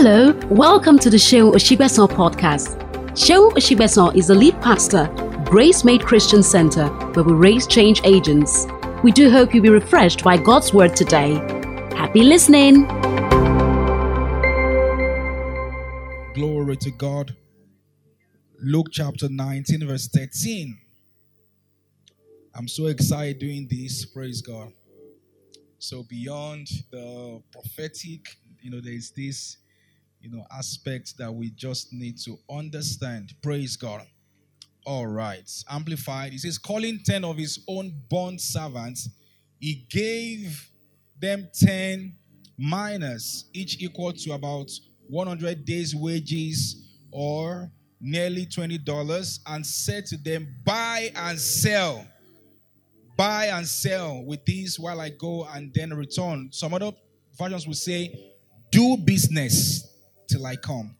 Hello, welcome to the Seun Osigbesan podcast. Seun Osigbesan is the lead pastor, Gracemade Christian Center, where we raise change agents. We do hope you'll be refreshed by God's word today. Happy listening. Glory to God. Luke chapter 19, verse 13. I'm so excited doing this. Praise God. So, beyond the prophetic, you know, there's this, you know, aspects that we just need to understand. Praise God. All right. Amplified. He says, calling 10 of his own bond servants, he gave them 10 minas, each equal to about 100 days' wages or nearly $20, and said to them, Buy and sell buy and sell with these while I go and then return. Some other versions will say, do business till I come.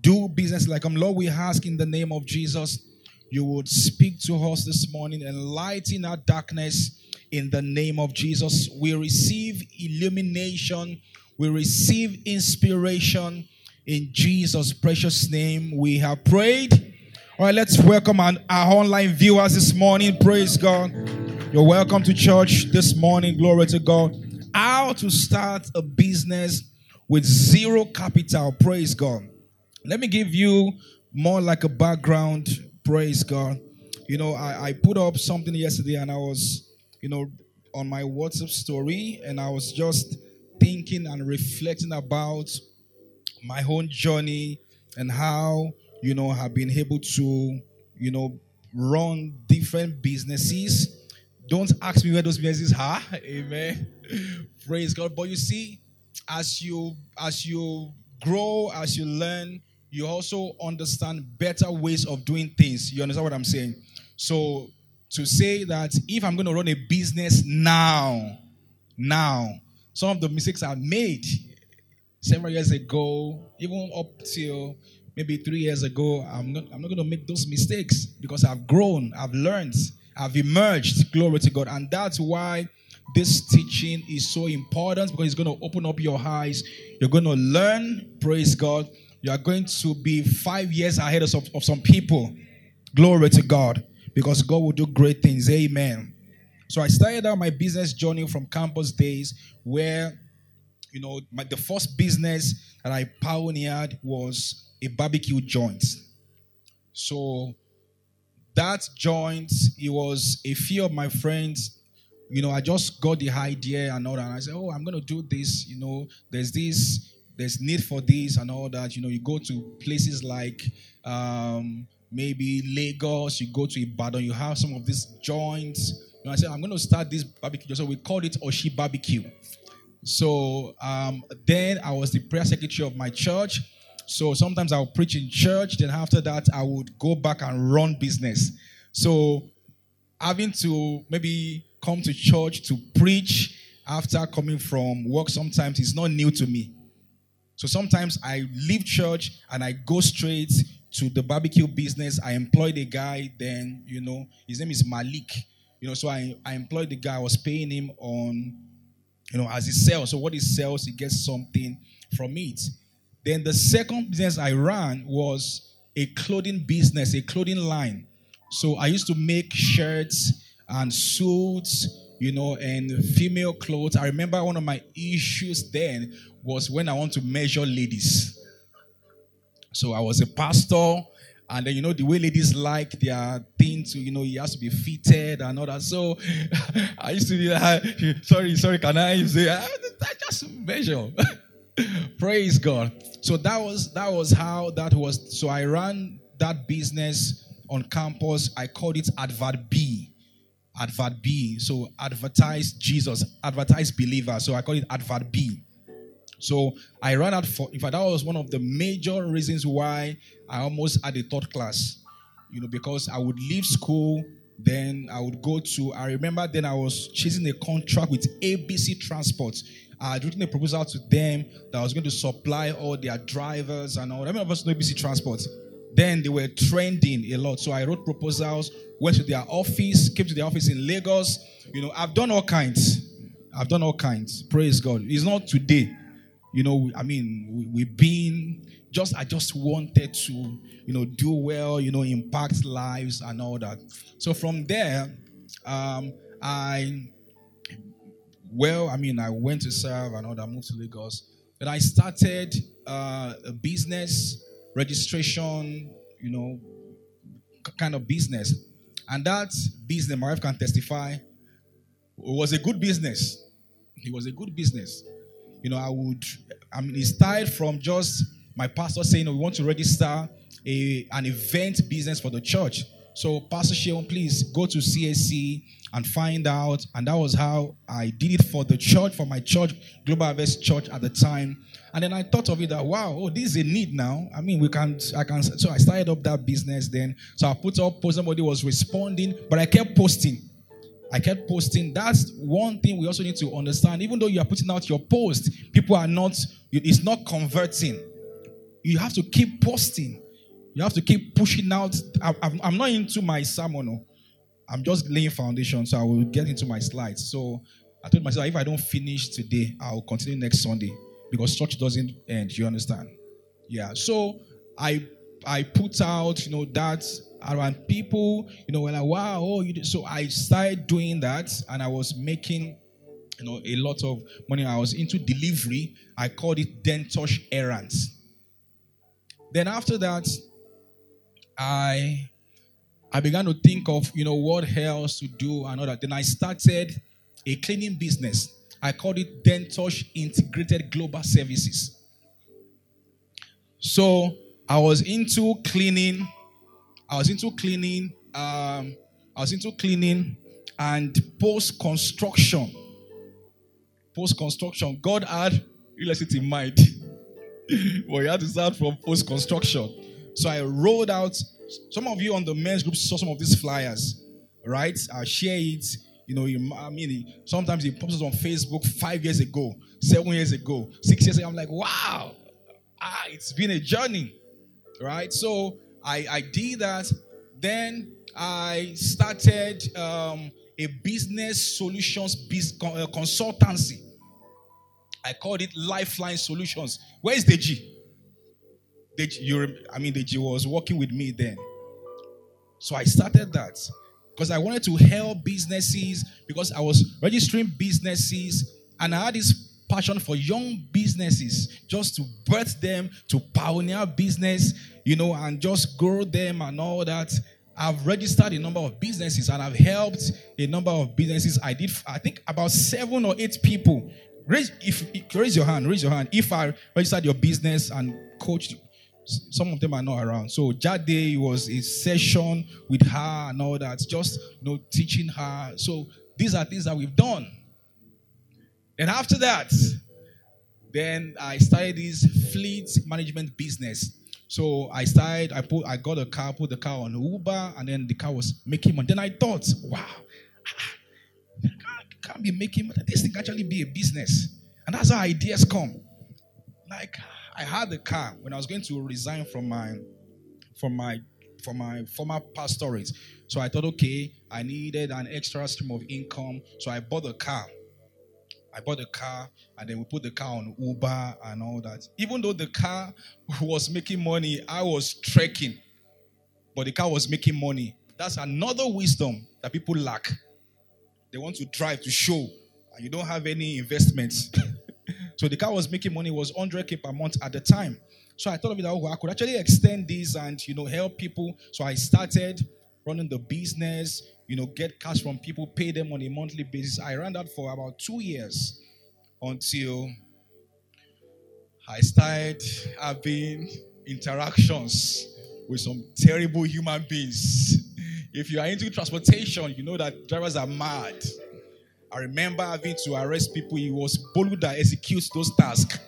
Do business like I'm. Lord, we ask in the name of Jesus, you would speak to us this morning, enlighten our darkness in the name of Jesus. We receive illumination, we receive inspiration in Jesus' precious name. We have prayed. All right, let's welcome our, our online viewers this morning. Praise God. You're welcome to church this morning. Glory to God. How to start a business with zero capital. Praise God. Let me give you more like a background. Praise God. You know, I, I put up something yesterday and I was, you know, on my WhatsApp story and I was just thinking and reflecting about my own journey and how, you know, I've been able to, you know, run different businesses don't ask me where those businesses are. Amen. Praise God. But you see, as you as you grow, as you learn, you also understand better ways of doing things. You understand what I'm saying? So to say that if I'm going to run a business now, now, some of the mistakes I made several years ago, even up till maybe three years ago, I'm not, I'm not going to make those mistakes because I've grown, I've learned I've emerged. Glory to God. And that's why this teaching is so important because it's going to open up your eyes. You're going to learn. Praise God. You are going to be five years ahead of some, of some people. Glory to God. Because God will do great things. Amen. So I started out my business journey from campus days where, you know, my, the first business that I pioneered was a barbecue joint. So that joint, it was a few of my friends. You know, I just got the idea and all that. And I said, Oh, I'm going to do this. You know, there's this, there's need for this and all that. You know, you go to places like um, maybe Lagos, you go to Ibadan, you have some of these joints. You know, I said, I'm going to start this barbecue. So we called it Oshi Barbecue. So um, then I was the prayer secretary of my church. So sometimes I'll preach in church, then after that, I would go back and run business. So having to maybe come to church to preach after coming from work sometimes is not new to me. So sometimes I leave church and I go straight to the barbecue business. I employed a guy then, you know, his name is Malik. You know, so I, I employed the guy, I was paying him on, you know, as he sells. So what he sells, he gets something from it. Then the second business I ran was a clothing business, a clothing line. So I used to make shirts and suits, you know, and female clothes. I remember one of my issues then was when I want to measure ladies. So I was a pastor, and then you know the way ladies like their thing to, you know, it has to be fitted and all that. So I used to be like, sorry, sorry, can I say I just measure? Praise God. So that was that was how that was. So I ran that business on campus. I called it Advert B. Advert B. So advertise Jesus, advertise believer. So I call it Advert B. So I ran out for in fact that was one of the major reasons why I almost had a third class. You know, because I would leave school, then I would go to I remember then I was chasing a contract with ABC Transport I had written a proposal to them that I was going to supply all their drivers and all. I mean, of us know ABC Transport. Then they were trending a lot. So I wrote proposals, went to their office, came to their office in Lagos. You know, I've done all kinds. I've done all kinds. Praise God. It's not today. you know, I mean, we, we've been just, I just wanted to, you know, do well, you know, impact lives and all that. So from there, um, I, well, I mean, I went to serve and all that, moved to Lagos. Then I started uh, a business registration, you know, kind of business. And that business, my wife can testify, was a good business. It was a good business. You know, I would, I mean, it started from just my pastor saying, oh, we want to register a, an event business for the church. So, Pastor Seun, please go to CAC and find out. And that was how I did it for the church, for my church, Global Harvest Church at the time. And then I thought of it that wow, oh, this is a need now. I mean, we can't. I can so I started up that business then. So I put up post, somebody was responding, but I kept posting. I kept posting. That's one thing we also need to understand. Even though you are putting out your post, people are not, it's not converting. You have to keep posting. You have to keep pushing out. I'm not into my sermon. Oh. I'm just laying foundation, so I will get into my slides. So I told myself, if I don't finish today, I'll continue next Sunday because church doesn't end. You understand? Yeah. So I I put out, you know, that around people, you know, were like, wow, oh, you did. so I started doing that, and I was making, you know, a lot of money. I was into delivery. I called it Dentosh errands. Then after that, I I began to think of, you know, what else to do and all that. Then I started a cleaning business. I called it Dentosh Integrated Global Services. So I was into cleaning. I was into cleaning. Um, I was into cleaning and post construction. Post construction. God had real estate in mind. but you had to start from post construction. So I rolled out. Some of you on the men's group saw some of these flyers, right? I'll share it. You know, you, I mean, sometimes it pops on Facebook five years ago, seven years ago, six years ago. I'm like, wow, ah, it's been a journey, right? So I, I did that. Then I started um, a business solutions biz, uh, consultancy. I called it Lifeline Solutions. Where is Deji? Deji, you, I mean, Deji was working with me then. So I started that because I wanted to help businesses because I was registering businesses and I had this passion for young businesses just to birth them to pioneer business, you know, and just grow them and all that. I've registered a number of businesses and I've helped a number of businesses. I did, I think, about seven or eight people. Raise, if, raise your hand, raise your hand. If I registered your business and coached some of them are not around. So Jade was a session with her and all that, just you know, teaching her. So these are things that we've done. And after that, then I started this fleet management business. So I started, I put, I got a car, put the car on Uber, and then the car was making money. Then I thought, wow, ah, ah, I can't be making money. This thing can actually be a business. And that's how ideas come. Like, I had the car when I was going to resign from my from my from my former pastorate. So I thought, okay, I needed an extra stream of income. So I bought a car. I bought a car and then we put the car on Uber and all that. Even though the car was making money, I was trekking. But the car was making money. That's another wisdom that people lack. They want to drive to show, and you don't have any investments. So the car was making money was 100k per month at the time. So I thought of it oh, I could actually extend this and you know help people. So I started running the business, you know, get cash from people, pay them on a monthly basis. I ran that for about two years until I started having interactions with some terrible human beings. If you are into transportation, you know that drivers are mad. I remember having to arrest people. It was Bolu that executes those tasks.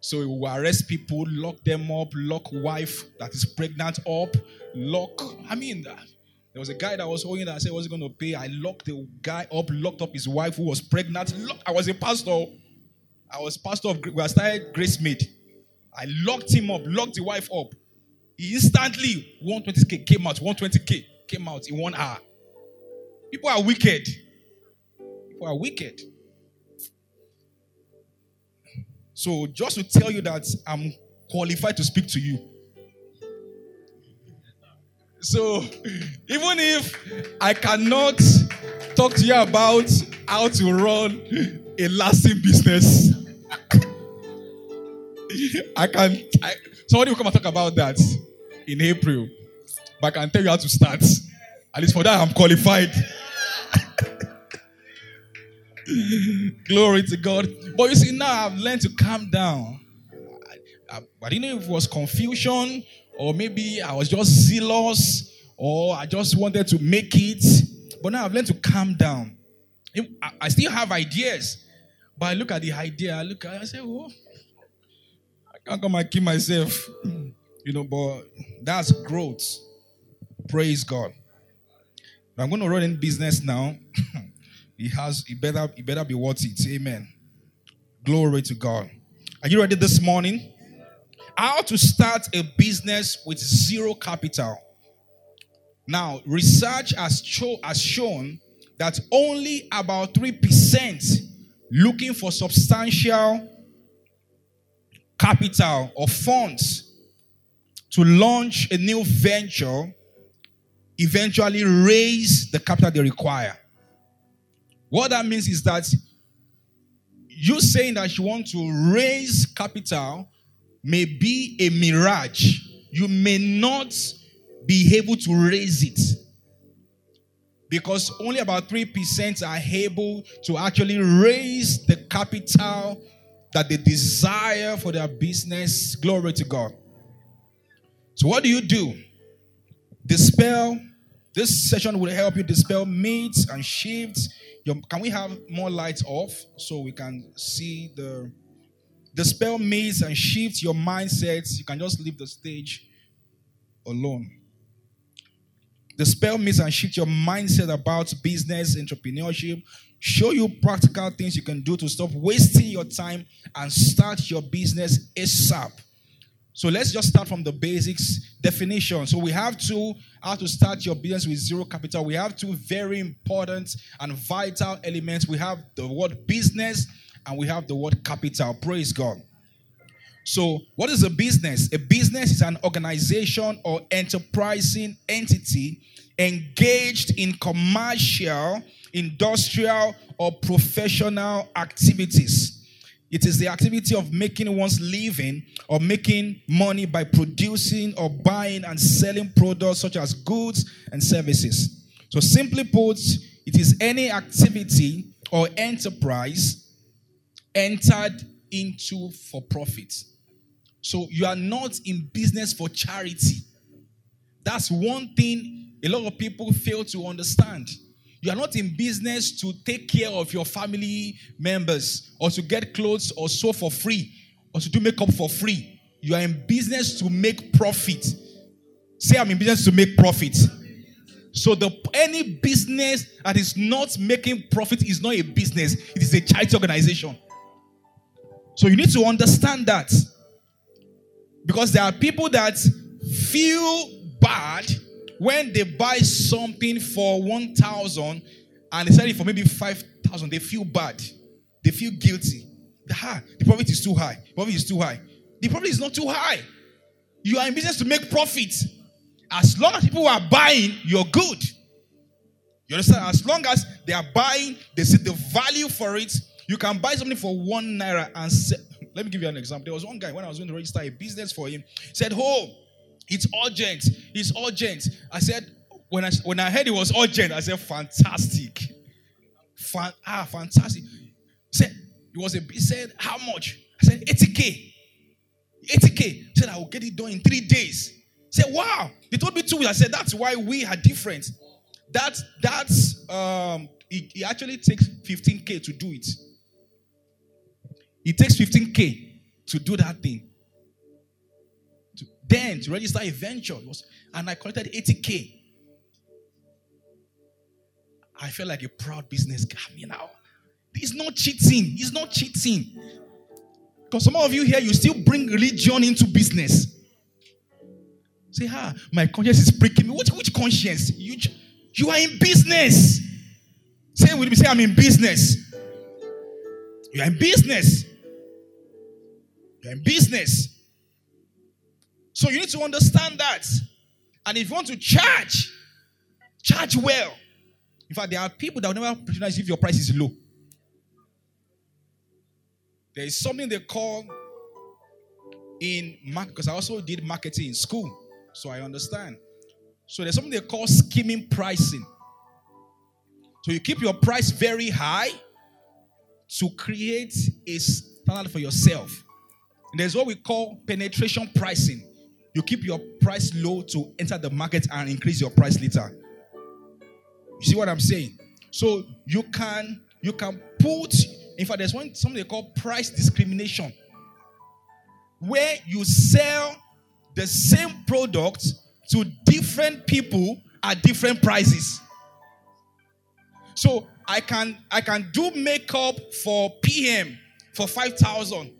So he will arrest people, lock them up, lock wife that is pregnant up, lock. I mean, there was a guy that was holding that I said was going to pay. I locked the guy up, locked up his wife who was pregnant. Lock, I was a pastor. I was pastor of. We started Gracemade. I locked him up, locked the wife up. He instantly 120k came out. 120k came out in one hour. People are wicked who are wicked. So, just to tell you that I'm qualified to speak to you. So, even if I cannot talk to you about how to run a lasting business, I can. I, somebody will come and talk about that in April, but I can tell you how to start. At least for that, I'm qualified. Glory to God. But you see, now I've learned to calm down. I, I, I didn't know if it was confusion or maybe I was just zealous or I just wanted to make it. But now I've learned to calm down. I, I still have ideas, but I look at the idea, I look at it, I say, oh, I can't come and kill myself. You know, but that's growth. Praise God. I'm going to run in business now. He has, he better, he better be worth it. Amen. Glory to God. Are you ready this morning? How to start a business with zero capital. Now, research has, cho- has shown that only about 3% looking for substantial capital or funds to launch a new venture eventually raise the capital they require. What that means is that you saying that you want to raise capital may be a mirage. You may not be able to raise it because only about 3% are able to actually raise the capital that they desire for their business. Glory to God. So, what do you do? Dispel. This session will help you dispel myths and shifts can we have more lights off so we can see the the spell myths and shift your mindsets? You can just leave the stage alone. The spell myths and shift your mindset about business, entrepreneurship, show you practical things you can do to stop wasting your time and start your business ASAP. So let's just start from the basics definition. So we have two how to start your business with zero capital. We have two very important and vital elements. We have the word business and we have the word capital. Praise God. So, what is a business? A business is an organization or enterprising entity engaged in commercial, industrial, or professional activities it is the activity of making one's living or making money by producing or buying and selling products such as goods and services. So, simply put, it is any activity or enterprise entered into for profit. So, you are not in business for charity. That's one thing a lot of people fail to understand. You are not in business to take care of your family members or to get clothes or sew for free or to do makeup for free. You are in business to make profit. Say, I'm in business to make profit. So the any business that is not making profit is not a business, it is a charity organization. So you need to understand that. Because there are people that feel bad when they buy something for 1,000 and they sell it for maybe 5,000, they feel bad. They feel guilty. Ah, the profit is too high. The profit is too high. The profit is not too high. You are in business to make profit. As long as people are buying, you're good. You understand? As long as they are buying, they see the value for it. You can buy something for one naira and say, let me give you an example. There was one guy when I was going to register a business for him, said, Oh, it's urgent. It's urgent. I said, when I when I heard it was urgent, I said, fantastic. Fan, ah, fantastic. He said, it was a he said, how much? I said, 80k. 80k. He said, I will get it done in three days. He said, wow. He told me two weeks. I said, that's why we are different. That that's um it, it actually takes 15k to do it. It takes 15k to do that thing then to register a venture. Was, and I collected 80K. I felt like a proud business guy. You know, he's not cheating. He's not cheating. Because some of you here, you still bring religion into business. Say, ah, my conscience is pricking me. Which, which conscience? You, you are in business. Say with me, say, I'm in business. You are in business. You're in business. So you need to understand that. And if you want to charge, charge well. In fact, there are people that will never patronize if your price is low. There is something they call in market because I also did marketing in school, so I understand. So there's something they call skimming pricing. So you keep your price very high to create a standard for yourself. And there's what we call penetration pricing. You keep your price low to enter the market and increase your price later. You see what I'm saying? So you can you can put in fact there's one something they call price discrimination where you sell the same product to different people at different prices. So I can I can do makeup for PM for 5,000.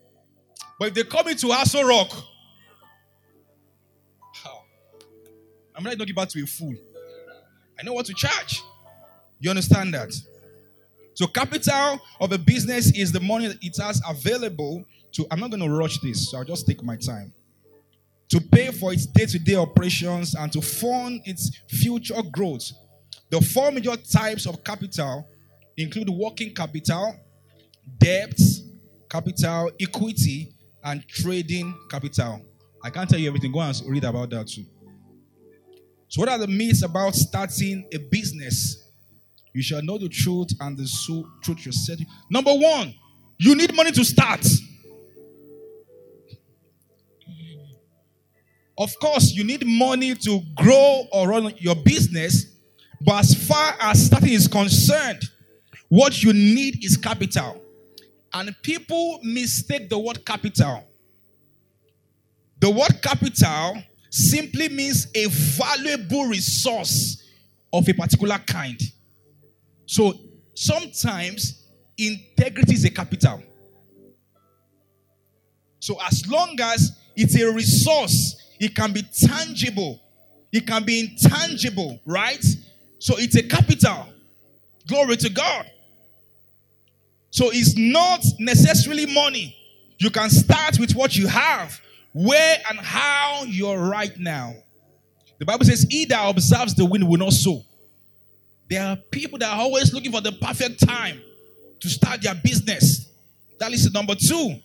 But if they come into Aso Rock, I'm not talking about to a fool. I know what to charge. You understand that? So capital of a business is the money it has available to. I'm not going to rush this, so I'll just take my time to pay for its day-to-day operations and to fund its future growth. The four major types of capital include working capital, debt, capital, equity, and trading capital. I can't tell you everything. Go and read about that too. So, what are the myths about starting a business? You shall know the truth, and the truth shall set you. Number one, you need money to start. Of course, you need money to grow or run your business, but as far as starting is concerned, what you need is capital. And people mistake the word capital. The word capital simply means a valuable resource of a particular kind. So sometimes integrity is a capital. So as long as it's a resource it can be tangible, it can be intangible, right? So it's a capital. Glory to God. So it's not necessarily money. You can start with what you have, where and how you're right now. The Bible says, He that observes the wind will not sow. There are people that are always looking for the perfect time to start their business. That is number two.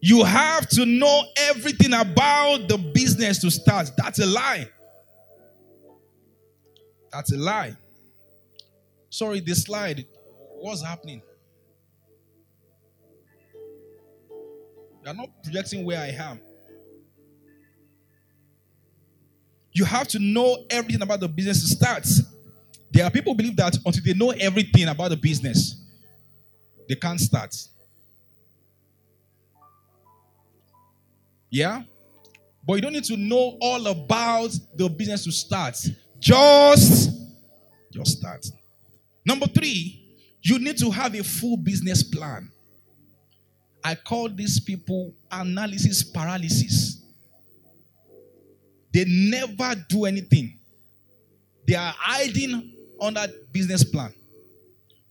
You have to know everything about the business to start. That's a lie. That's a lie. Sorry, this slide. What's happening? You're not projecting where I am. You have to know everything about the business to start. There are people believe that until they know everything about the business, they can't start. Yeah? But you don't need to know all about the business to start. Just, just start. Number three, you need to have a full business plan. I call these people analysis paralysis. They never do anything. They are hiding on that business plan.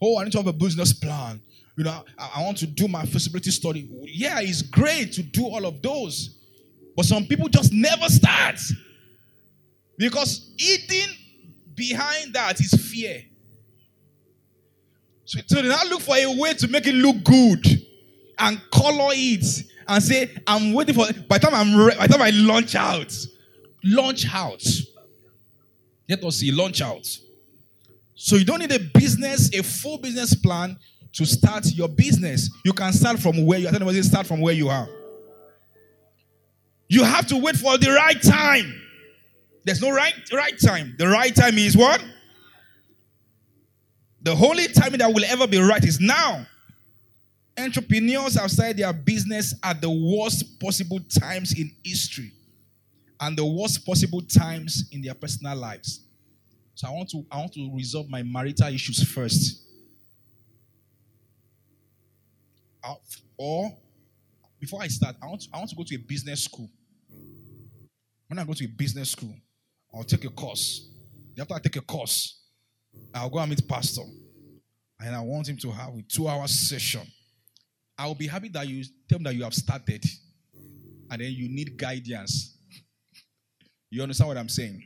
Oh, I need to have a business plan you know, I, I want to do my feasibility study. Yeah, it's great to do all of those. But some people just never start. Because eating behind that is fear. So, so they now look for a way to make it look good and color it and say, I'm waiting for by the time I'm re- by the time I launch out. Launch out. Let us see, launch out. So you don't need a business, a full business plan to start your business. You can start from where you are. Start from where you are. You have to wait for the right time. There's no right right time. The right time is what? The only time that will ever be right is now. Entrepreneurs have started their business at the worst possible times in history and the worst possible times in their personal lives. So I want to I want to resolve my marital issues first. or before I start, I want, to, I want to go to a business school. When I go to a business school, I'll take a course. After I take a course, I'll go and meet pastor. And I want him to have a two-hour session I'll be happy that you tell me that you have started and then you need guidance. You understand what I'm saying?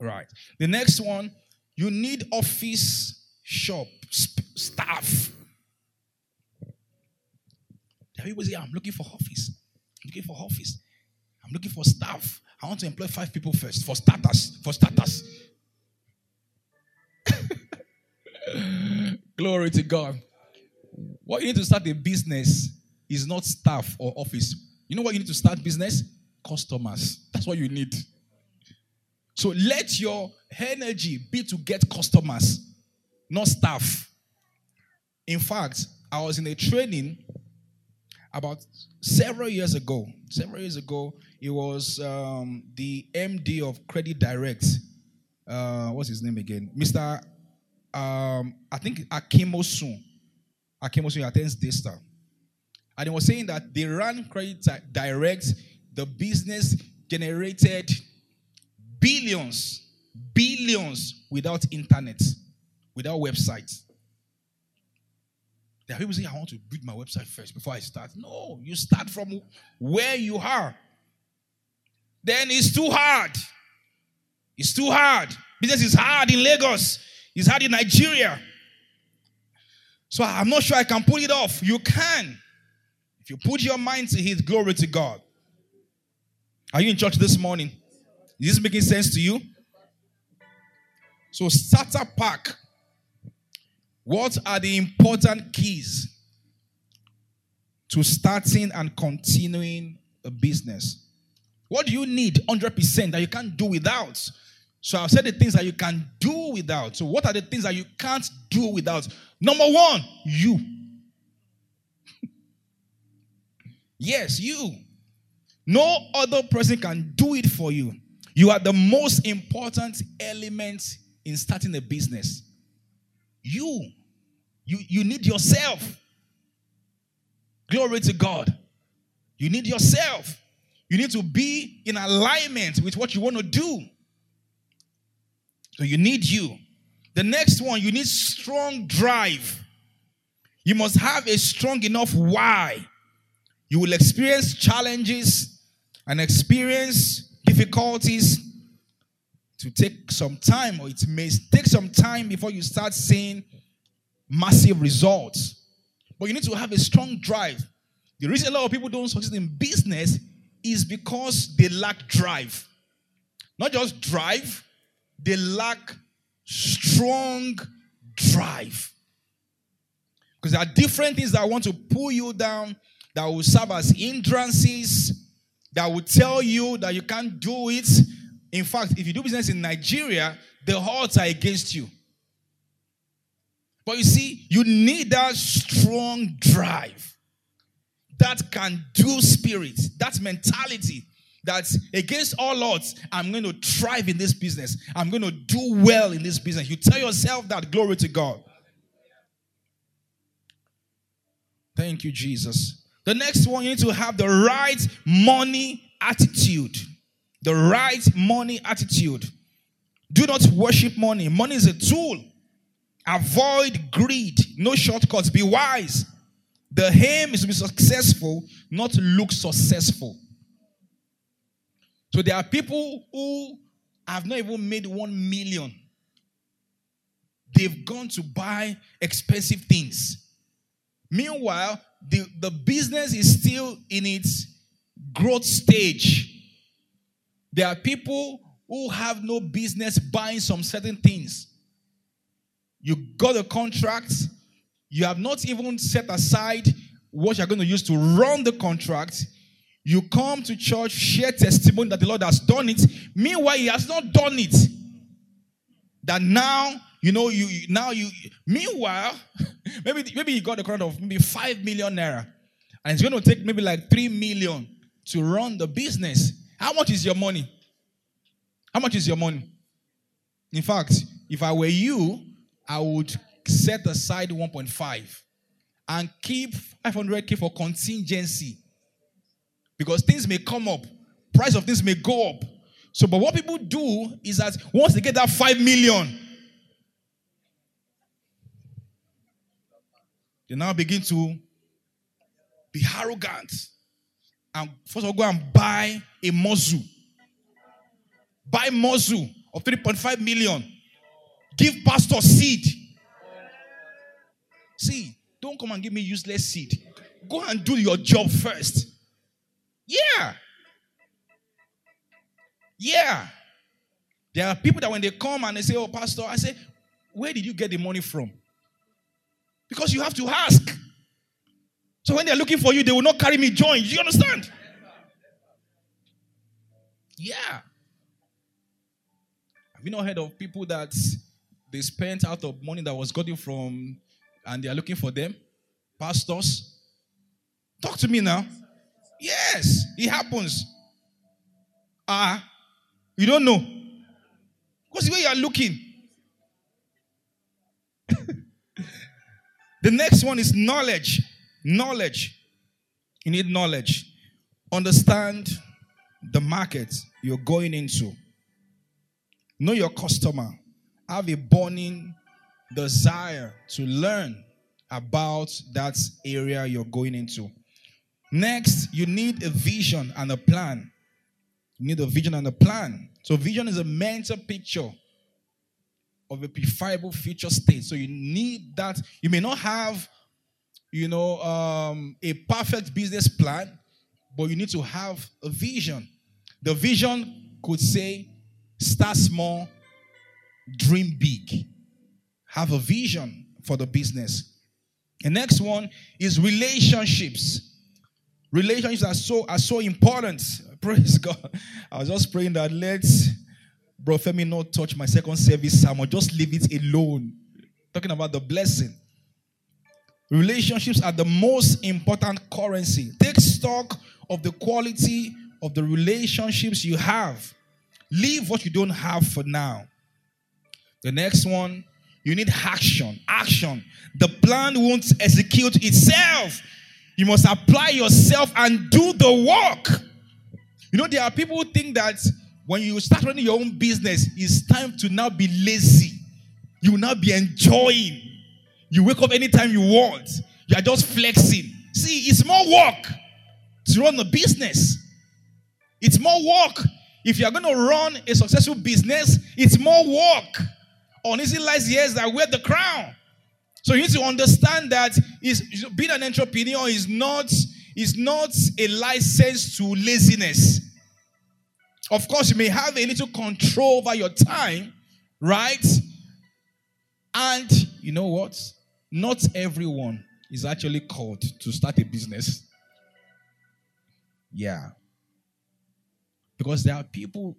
Right. The next one, you need office shop staff. People say, I'm looking for office. I'm looking for office. I'm looking for staff. I want to employ five people first for starters. For starters. Glory to God. What you need to start a business is not staff or office. You know what you need to start business? Customers. That's what you need. So let your energy be to get customers, not staff. In fact, I was in a training about several years ago. Several years ago, it was um, the MD of Credit Direct. Uh, what's his name again? Mr. Um, I think Akimosun. Akimosun attends Daystar. And he was saying that they ran Credit Direct, the business generated billions, billions without internet, without websites. There are people say, I want to build my website first before I start. No, you start from where you are. Then it's too hard. It's too hard. Business is hard in Lagos, it's hard in Nigeria. So I'm not sure I can pull it off. You can. If you put your mind to it, glory to God. Are you in church this morning? Is this making sense to you? So, starter pack. What are the important keys to starting and continuing a business? What do you need 100% that you can't do without? So I've said the things that you can do without. So what are the things that you can't do without? Number one, you. yes, you. No other person can do it for you. You are the most important element in starting a business. You. You, you need yourself. Glory to God. You need yourself. You need to be in alignment with what you want to do. So you need you. The next one, you need strong drive. You must have a strong enough why. You will experience challenges and experience difficulties to take some time, or it may take some time before you start seeing massive results. But you need to have a strong drive. The reason a lot of people don't succeed in business is because they lack drive. Not just drive, they lack strong drive. Because there are different things that want to pull you down that will serve as hindrances, that will tell you that you can't do it. In fact, if you do business in Nigeria, the odds are against you. But you see, you need that strong drive that can do spirit, that mentality that against all odds, I'm going to thrive in this business. I'm going to do well in this business. You tell yourself that, glory to God. Thank you, Jesus. The next one, you need to have the right money attitude. The right money attitude. Do not worship money. Money is a tool. Avoid greed. No shortcuts. Be wise. The aim is to be successful, not look successful. So there are people who have not even made one million. They've gone to buy expensive things. Meanwhile, the, the business is still in its growth stage. There are people who have no business buying some certain things. You got a contract, you have not even set aside what you're going to use to run the contract. You come to church, share testimony that the Lord has done it. Meanwhile, He has not done it. That now, you know, you now you. Meanwhile, maybe maybe you got a contract of maybe five million naira, and it's going to take maybe like three million to run the business. How much is your money? How much is your money? In fact, if I were you, I would set aside 1.5 and keep 500k for contingency because things may come up, price of things may go up. So, but what people do is that once they get that 5 million, they now begin to be arrogant, and first of all, go and buy a muzzle. Buy muzzle of 3.5 million. Give pastor seed. See, don't come and give me useless seed. Go and do your job first. Yeah. Yeah. There are people that when they come and they say, Oh, Pastor, I say, Where did you get the money from? Because you have to ask. So when they're looking for you, they will not carry me join. You understand? Yeah. Have you not heard of people that they spent out of money that was gotten from and they are looking for them? Pastors? Talk to me now. Yes, it happens. Ah, uh, you don't know. Because the way you are looking. the next one is knowledge. Knowledge. You need knowledge. Understand the market you're going into. Know your customer. Have a burning desire to learn about that area you're going into. Next, you need a vision and a plan. You need a vision and a plan. So, vision is a mental picture of a preferable future state. So, you need that. You may not have, you know, um, a perfect business plan, but you need to have a vision. The vision could say, start small, dream big. Have a vision for the business. The next one is relationships. Relationships are so are so important. Praise God. I was just praying that let's Bro Femi not touch my second service sermon. Just leave it alone. Talking about the blessing. Relationships are the most important currency. Take stock of the quality of the relationships you have. Leave what you don't have for now. The next one, you need action. Action. The plan won't execute itself. You must apply yourself and do the work. You know, there are people who think that when you start running your own business, it's time to now be lazy. You will now be enjoying. You wake up anytime you want. You are just flexing. See, it's more work to run a business. It's more work. If you are going to run a successful business, it's more work. On easy lies years that wear the crown. So you need to understand that is being an entrepreneur is not is not a license to laziness. Of course, you may have a little control over your time, right? And you know what? Not everyone is actually called to start a business. Yeah. Because there are people,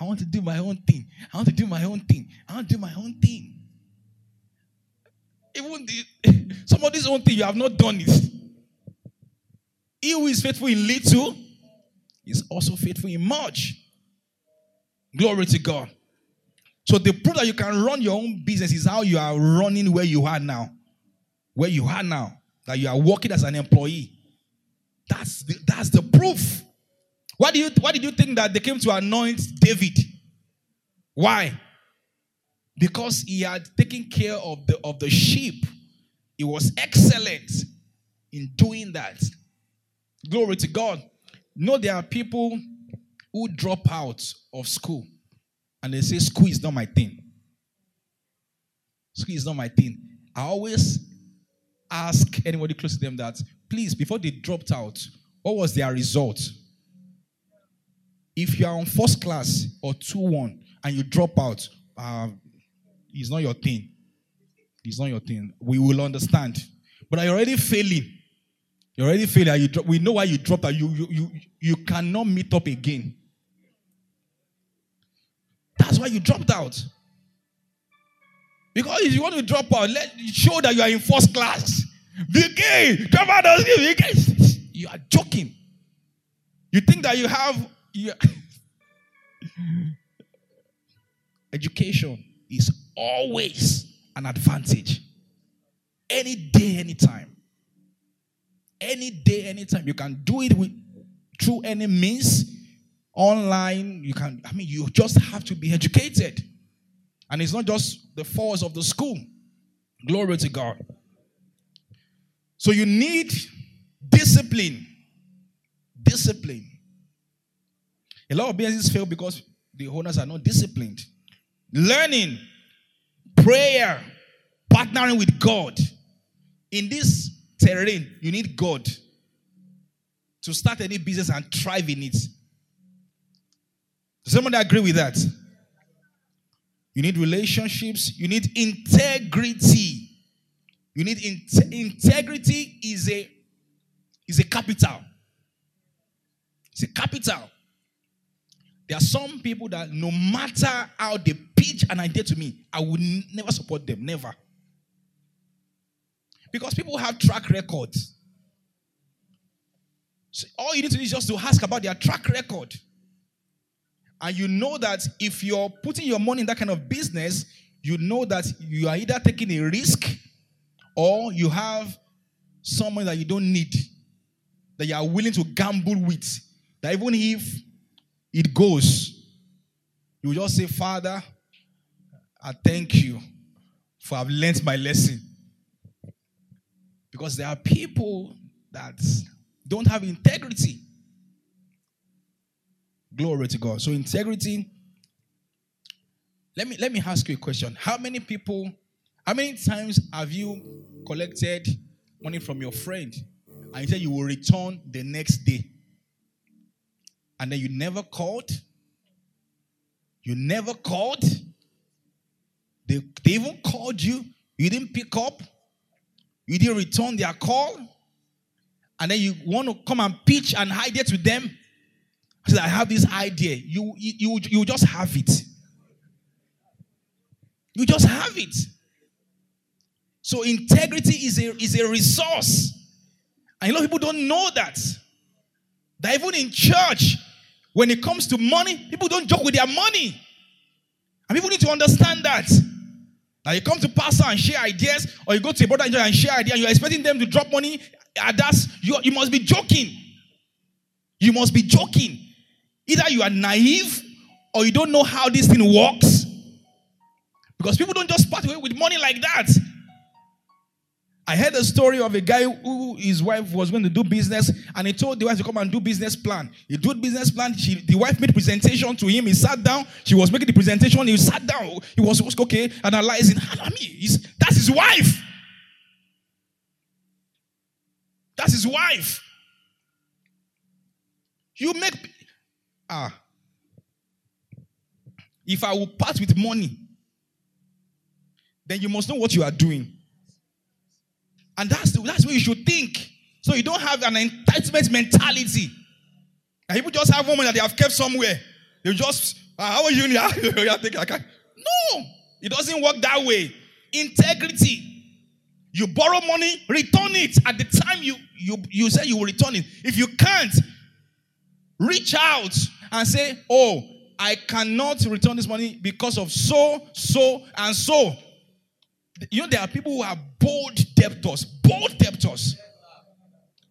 I want to do my own thing. I want to do my own thing. I want to do my own thing. Even the, some of this own thing, you have not done it. He who is faithful in little is also faithful in much. Glory to God. So the proof that you can run your own business is how you are running where you are now. Where you are now. That you are working as an employee. That's the, that's the proof. Why do you why did you think that they came to anoint David? Why? Because he had taken care of the of the sheep. He was excellent in doing that. Glory to God. No, there are people who drop out of school and they say, School is not my thing. School is not my thing. I always ask anybody close to them that, please, before they dropped out, what was their result? If you are on first class or 2 1 and you drop out, uh, it's not your thing. It's not your thing. We will understand. But are you already failing? You're already failing. You drop, we know why you dropped out. You, you, you, you cannot meet up again. That's why you dropped out. Because if you want to drop out, let show that you are in first class. Begin. Drop out You are joking. You think that you have you, education is always an advantage. Any day, anytime. Any day, anytime. You can do it with through any means. Online, you can, I mean, you just have to be educated. And it's not just the force of the school. Glory to God. So you need Discipline. Discipline. A lot of businesses fail because the owners are not disciplined. Learning, prayer, partnering with God. In this terrain, you need God to start any business and thrive in it. Does somebody agree with that? You need relationships, you need integrity. You need in- integrity is a is a capital. It's a capital. There are some people that no matter how they pitch an idea to me, I will never support them. Never. Because people have track records. So all you need to do is just to ask about their track record. And you know that if you're putting your money in that kind of business, you know that you are either taking a risk or you have someone that you don't need, that you are willing to gamble with. That even if it goes, you just say, Father, I thank you for I've learned my lesson. Because there are people that don't have integrity. Glory to God. So integrity. Let me let me ask you a question. How many people, how many times have you collected money from your friend and you said you will return the next day? And then you never called? You never called? They, they even called you, you didn't pick up, you didn't return their call, and then you want to come and pitch and hide it with them. I said, I have this idea. You, you, you, just have it. You just have it. So integrity is a, is a resource. And a lot of people don't know that. That even in church, when it comes to money, people don't joke with their money. And people need to understand that. Now you come to pastor and share ideas, or you go to a brother and share ideas, and you're expecting them to drop money. And that's you, you must be joking. You must be joking. Either you are naive or you don't know how this thing works. Because people don't just part away with money like that. I heard a story of a guy who his wife was going to do business, and he told the wife to come and do business plan. He did business plan. She, the wife made presentation to him. He sat down. She was making the presentation. He sat down. He was was okay, analyzing. That's his wife. That's his wife. You make ah. If I will part with money, then you must know what you are doing. And that's the, that's what you should think. So you don't have an entitlement mentality. And people just have money that they have kept somewhere. They just, ah, how are you? Yeah, I. No, it doesn't work that way. Integrity. You borrow money, return it at the time you you you say you will return it. If you can't, reach out and say, "Oh, I cannot return this money because of so, so, and so." You know, there are people who are bold debtors. Bold debtors.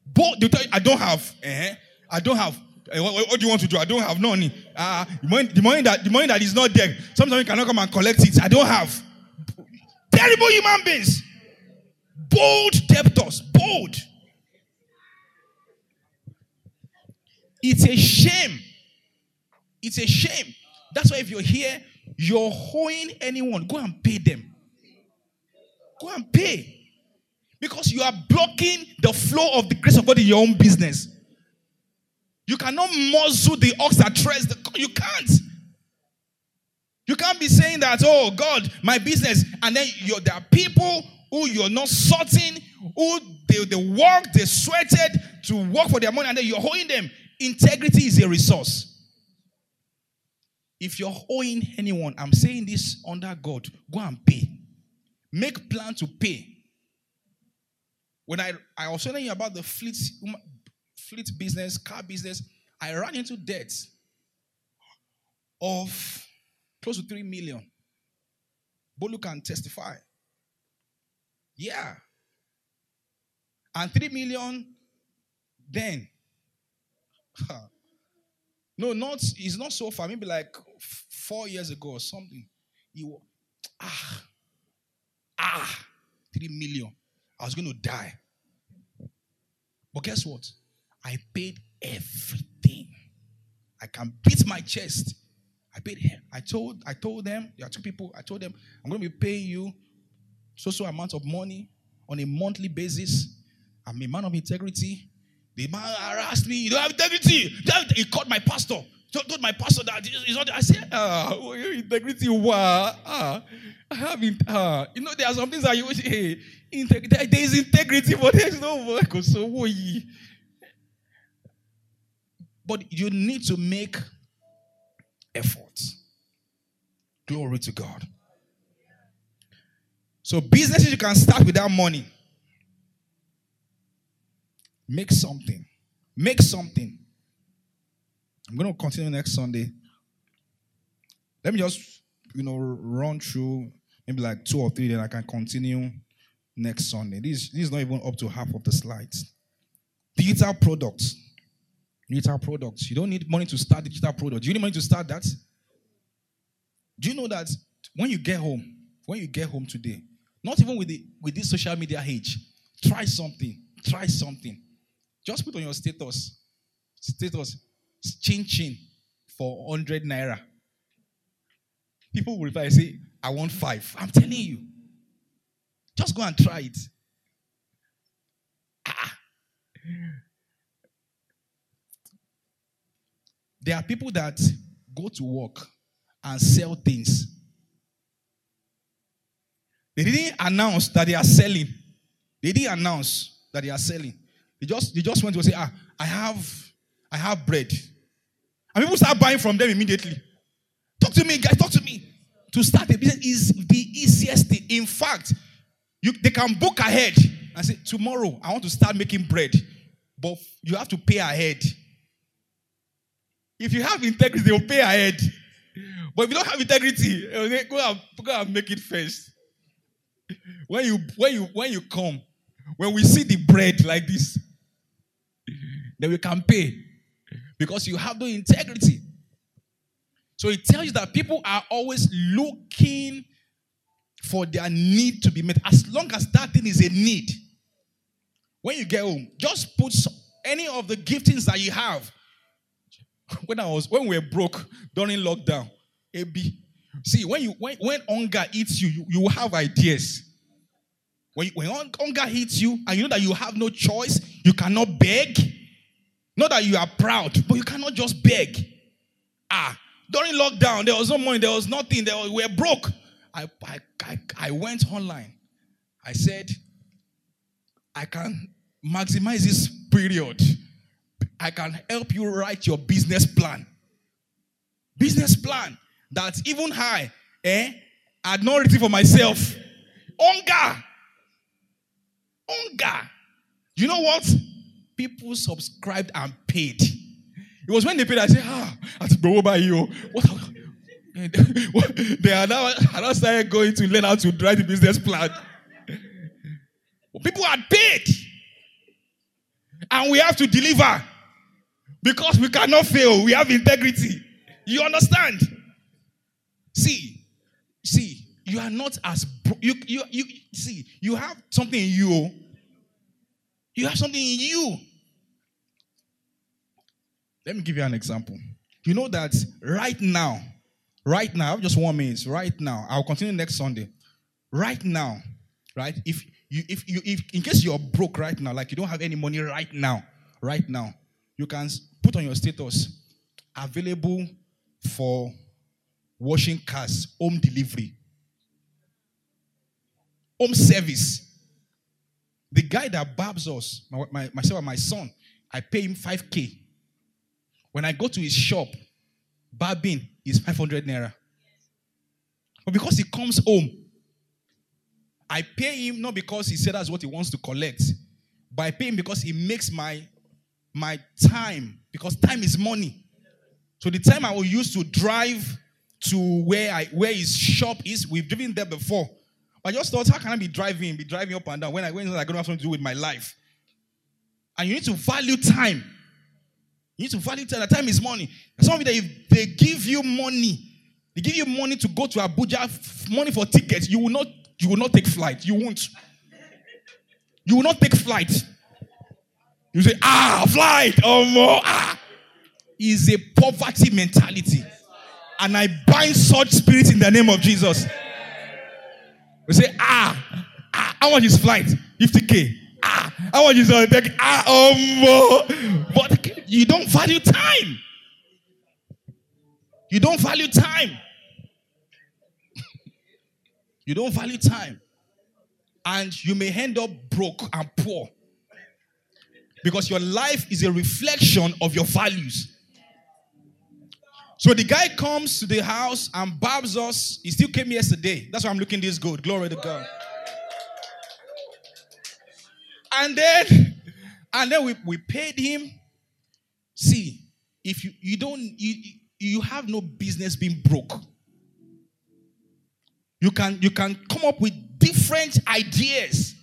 Bold. They tell you, I don't have. Uh-huh, I don't have. Uh, what, what, do you want to do? I don't have money. Uh, the money. The money that the money that is not there. Sometimes you cannot come and collect it. I don't have. Terrible human beings. Bold debtors. Bold. It's a shame. It's a shame. That's why if you're here, you're owing anyone, go and pay them. Go and pay. Because you are blocking the flow of the grace of God in your own business. You cannot muzzle the ox that treads the you can't. You can't be saying that, oh God, my business, and then there are people who you're not sorting, who they, they work, they sweated to work for their money, and then you're owing them. Integrity is a resource. If you're owing anyone, I'm saying this under God, go and pay. Make plan to pay. When I, I was telling you about the fleet, fleet business, car business, I ran into debt of close to 3 million. Bolu can testify. Yeah. And 3 million then. no, not it's not so far. Maybe like four years ago or something. You ah ah three million. I was going to die. But guess what? I paid everything. I can beat my chest. I paid him. I told I told them, there are two people, I told them, I'm going to be paying you so so amount of money on a monthly basis. I'm a man of integrity. The man harassed me. You don't have integrity. He called my pastor. Told my pastor that he's not. I said, ah, oh, integrity. Wow. Ah, I have in, ah. You know, there are some things that you wish, hey, integrity. There is integrity, but there's no work. So, but you need to make efforts. Glory to God. So, businesses you can start without money. Make something. Make something. I'm going to continue next Sunday. Let me just, you know, run through maybe like two or three, then I can continue next Sunday. This, this is not even up to half of the slides. Digital products. Digital products. You don't need money to start digital products. You need money to start that? Do you know that when you get home, when you get home today, not even with the with this social media age, try something. Try something. Just put on your status. Status. Chin chin for 100 naira. People will reply and say, I want five. I'm telling you. Just go and try it. Ah. There are people that go to work and sell things. They didn't announce that they are selling. They didn't announce that they are selling. They just they just went to say, ah, I have I have bread. And people start buying from them immediately. Talk to me, guys, talk to me. To start a business is the easiest thing. In fact, you, they can book ahead and say, Tomorrow, I want to start making bread. But you have to pay ahead. If you have integrity, they'll pay ahead. But if you don't have integrity, eh, go and, go and make it first. When you when you when you come, when we see the bread like this, then we can pay because you have no integrity. So it tells you that people are always looking for their need to be met. As long as that thing is a need, when you get home, just put any of the giftings that you have. When I was when we were broke during lockdown, AB. See, when you when, when hunger eats you, you, you have ideas. When, when hunger hits you and you know that you have no choice, you cannot beg. Not that you are proud, but you cannot just beg. Ah, during lockdown, there was no money, there was nothing, there was, we were broke. I, I, I, I went online. I said, I can maximize this period. I can help you write your business plan. Business plan that even I eh, I had not written for myself. Hunger. Hunger. You know what? People subscribed and paid. It was when they paid, I said, ah, I said, go by you. What? they are now, I now started going to learn how to drive the business plan. People are paid. And we have to deliver. Because we cannot fail. We have integrity. You understand? See, see, you are not as you you you see, you have something in you. You have something in you. Let me give you an example. You know that right now, right now, just one minute, right now, I'll continue next Sunday. Right now, right? If you if you if in case you're broke right now, like you don't have any money right now, right now, you can put on your status available for washing cars, home delivery, home service. The guy that barbs us, my, my, myself and my son, I pay him 5K. When I go to his shop, barbing is 500 naira. But because he comes home, I pay him not because he said that's what he wants to collect, but I pay him because he makes my my time because time is money. So the time I will use to drive to where I where his shop is, we've driven there before. I just thought, how can I be driving, be driving up and down when I when I don't have something to do with my life? And you need to value time. You need to value time. The time is money. Some of you, if they give you money, they give you money to go to Abuja, money for tickets, you will not, you will not take flight. You won't. You will not take flight. You say, ah, flight, oh more, ah. Is a poverty mentality. And I bind such spirits in the name of Jesus. We say, ah, ah, how much is flight? 50k. Ah, how much is uh, ah, oh more. But you don't value time. You don't value time. you don't value time. And you may end up broke and poor. Because your life is a reflection of your values. So the guy comes to the house and barbs us. He still came yesterday. That's why I'm looking this good. Glory to God. And then, and then we, we paid him. See, if you, you don't you you have no business being broke. You can you can come up with different ideas.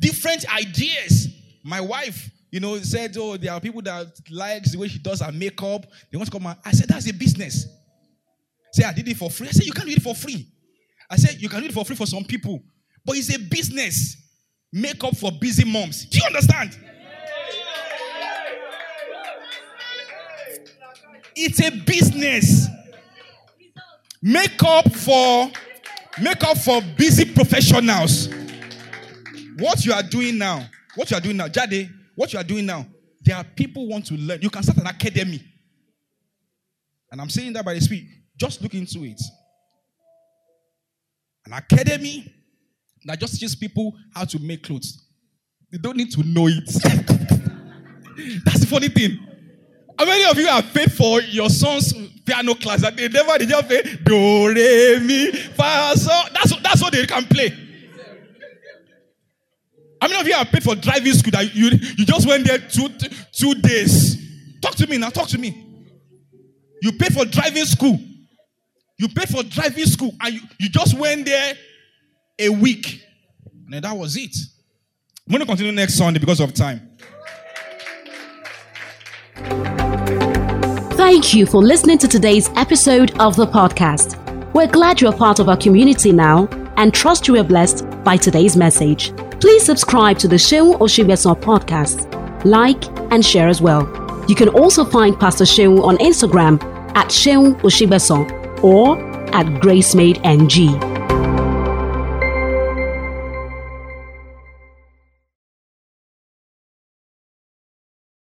Different ideas. My wife, you know, said, Oh, there are people that likes the way she does her makeup. They want to come out. I said, That's a business. Say, I did it for free. I said, You can't do it for free. I said, You can do it for free for some people. But it's a business. Makeup for busy moms. Do you understand? It's a business. Makeup for makeup for busy professionals. What you are doing now, what you are doing now, Jade, what you are doing now, there are people want to learn. You can start an academy. And I'm saying that by the Spirit. Just look into it. An academy that just teaches people how to make clothes. They don't need to know it. That's the funny thing. How many of you have paid for your son's piano class that they never did just do re mi fa so? That's that's what they can play. How many of you have paid for driving school that you you just went there two two days? Talk to me now. Talk to me. You paid for driving school. You paid for driving school and you, you just went there a week. And that was it. I'm going to continue next Sunday because of time. Thank you for listening to today's episode of the podcast. We're glad you're part of our community now and trust you were blessed by today's message. Please subscribe to the Seun Osigbesan podcast, like, and share as well. You can also find Pastor Seun on Instagram at Seun Osigbesan or at GraceMadeNG.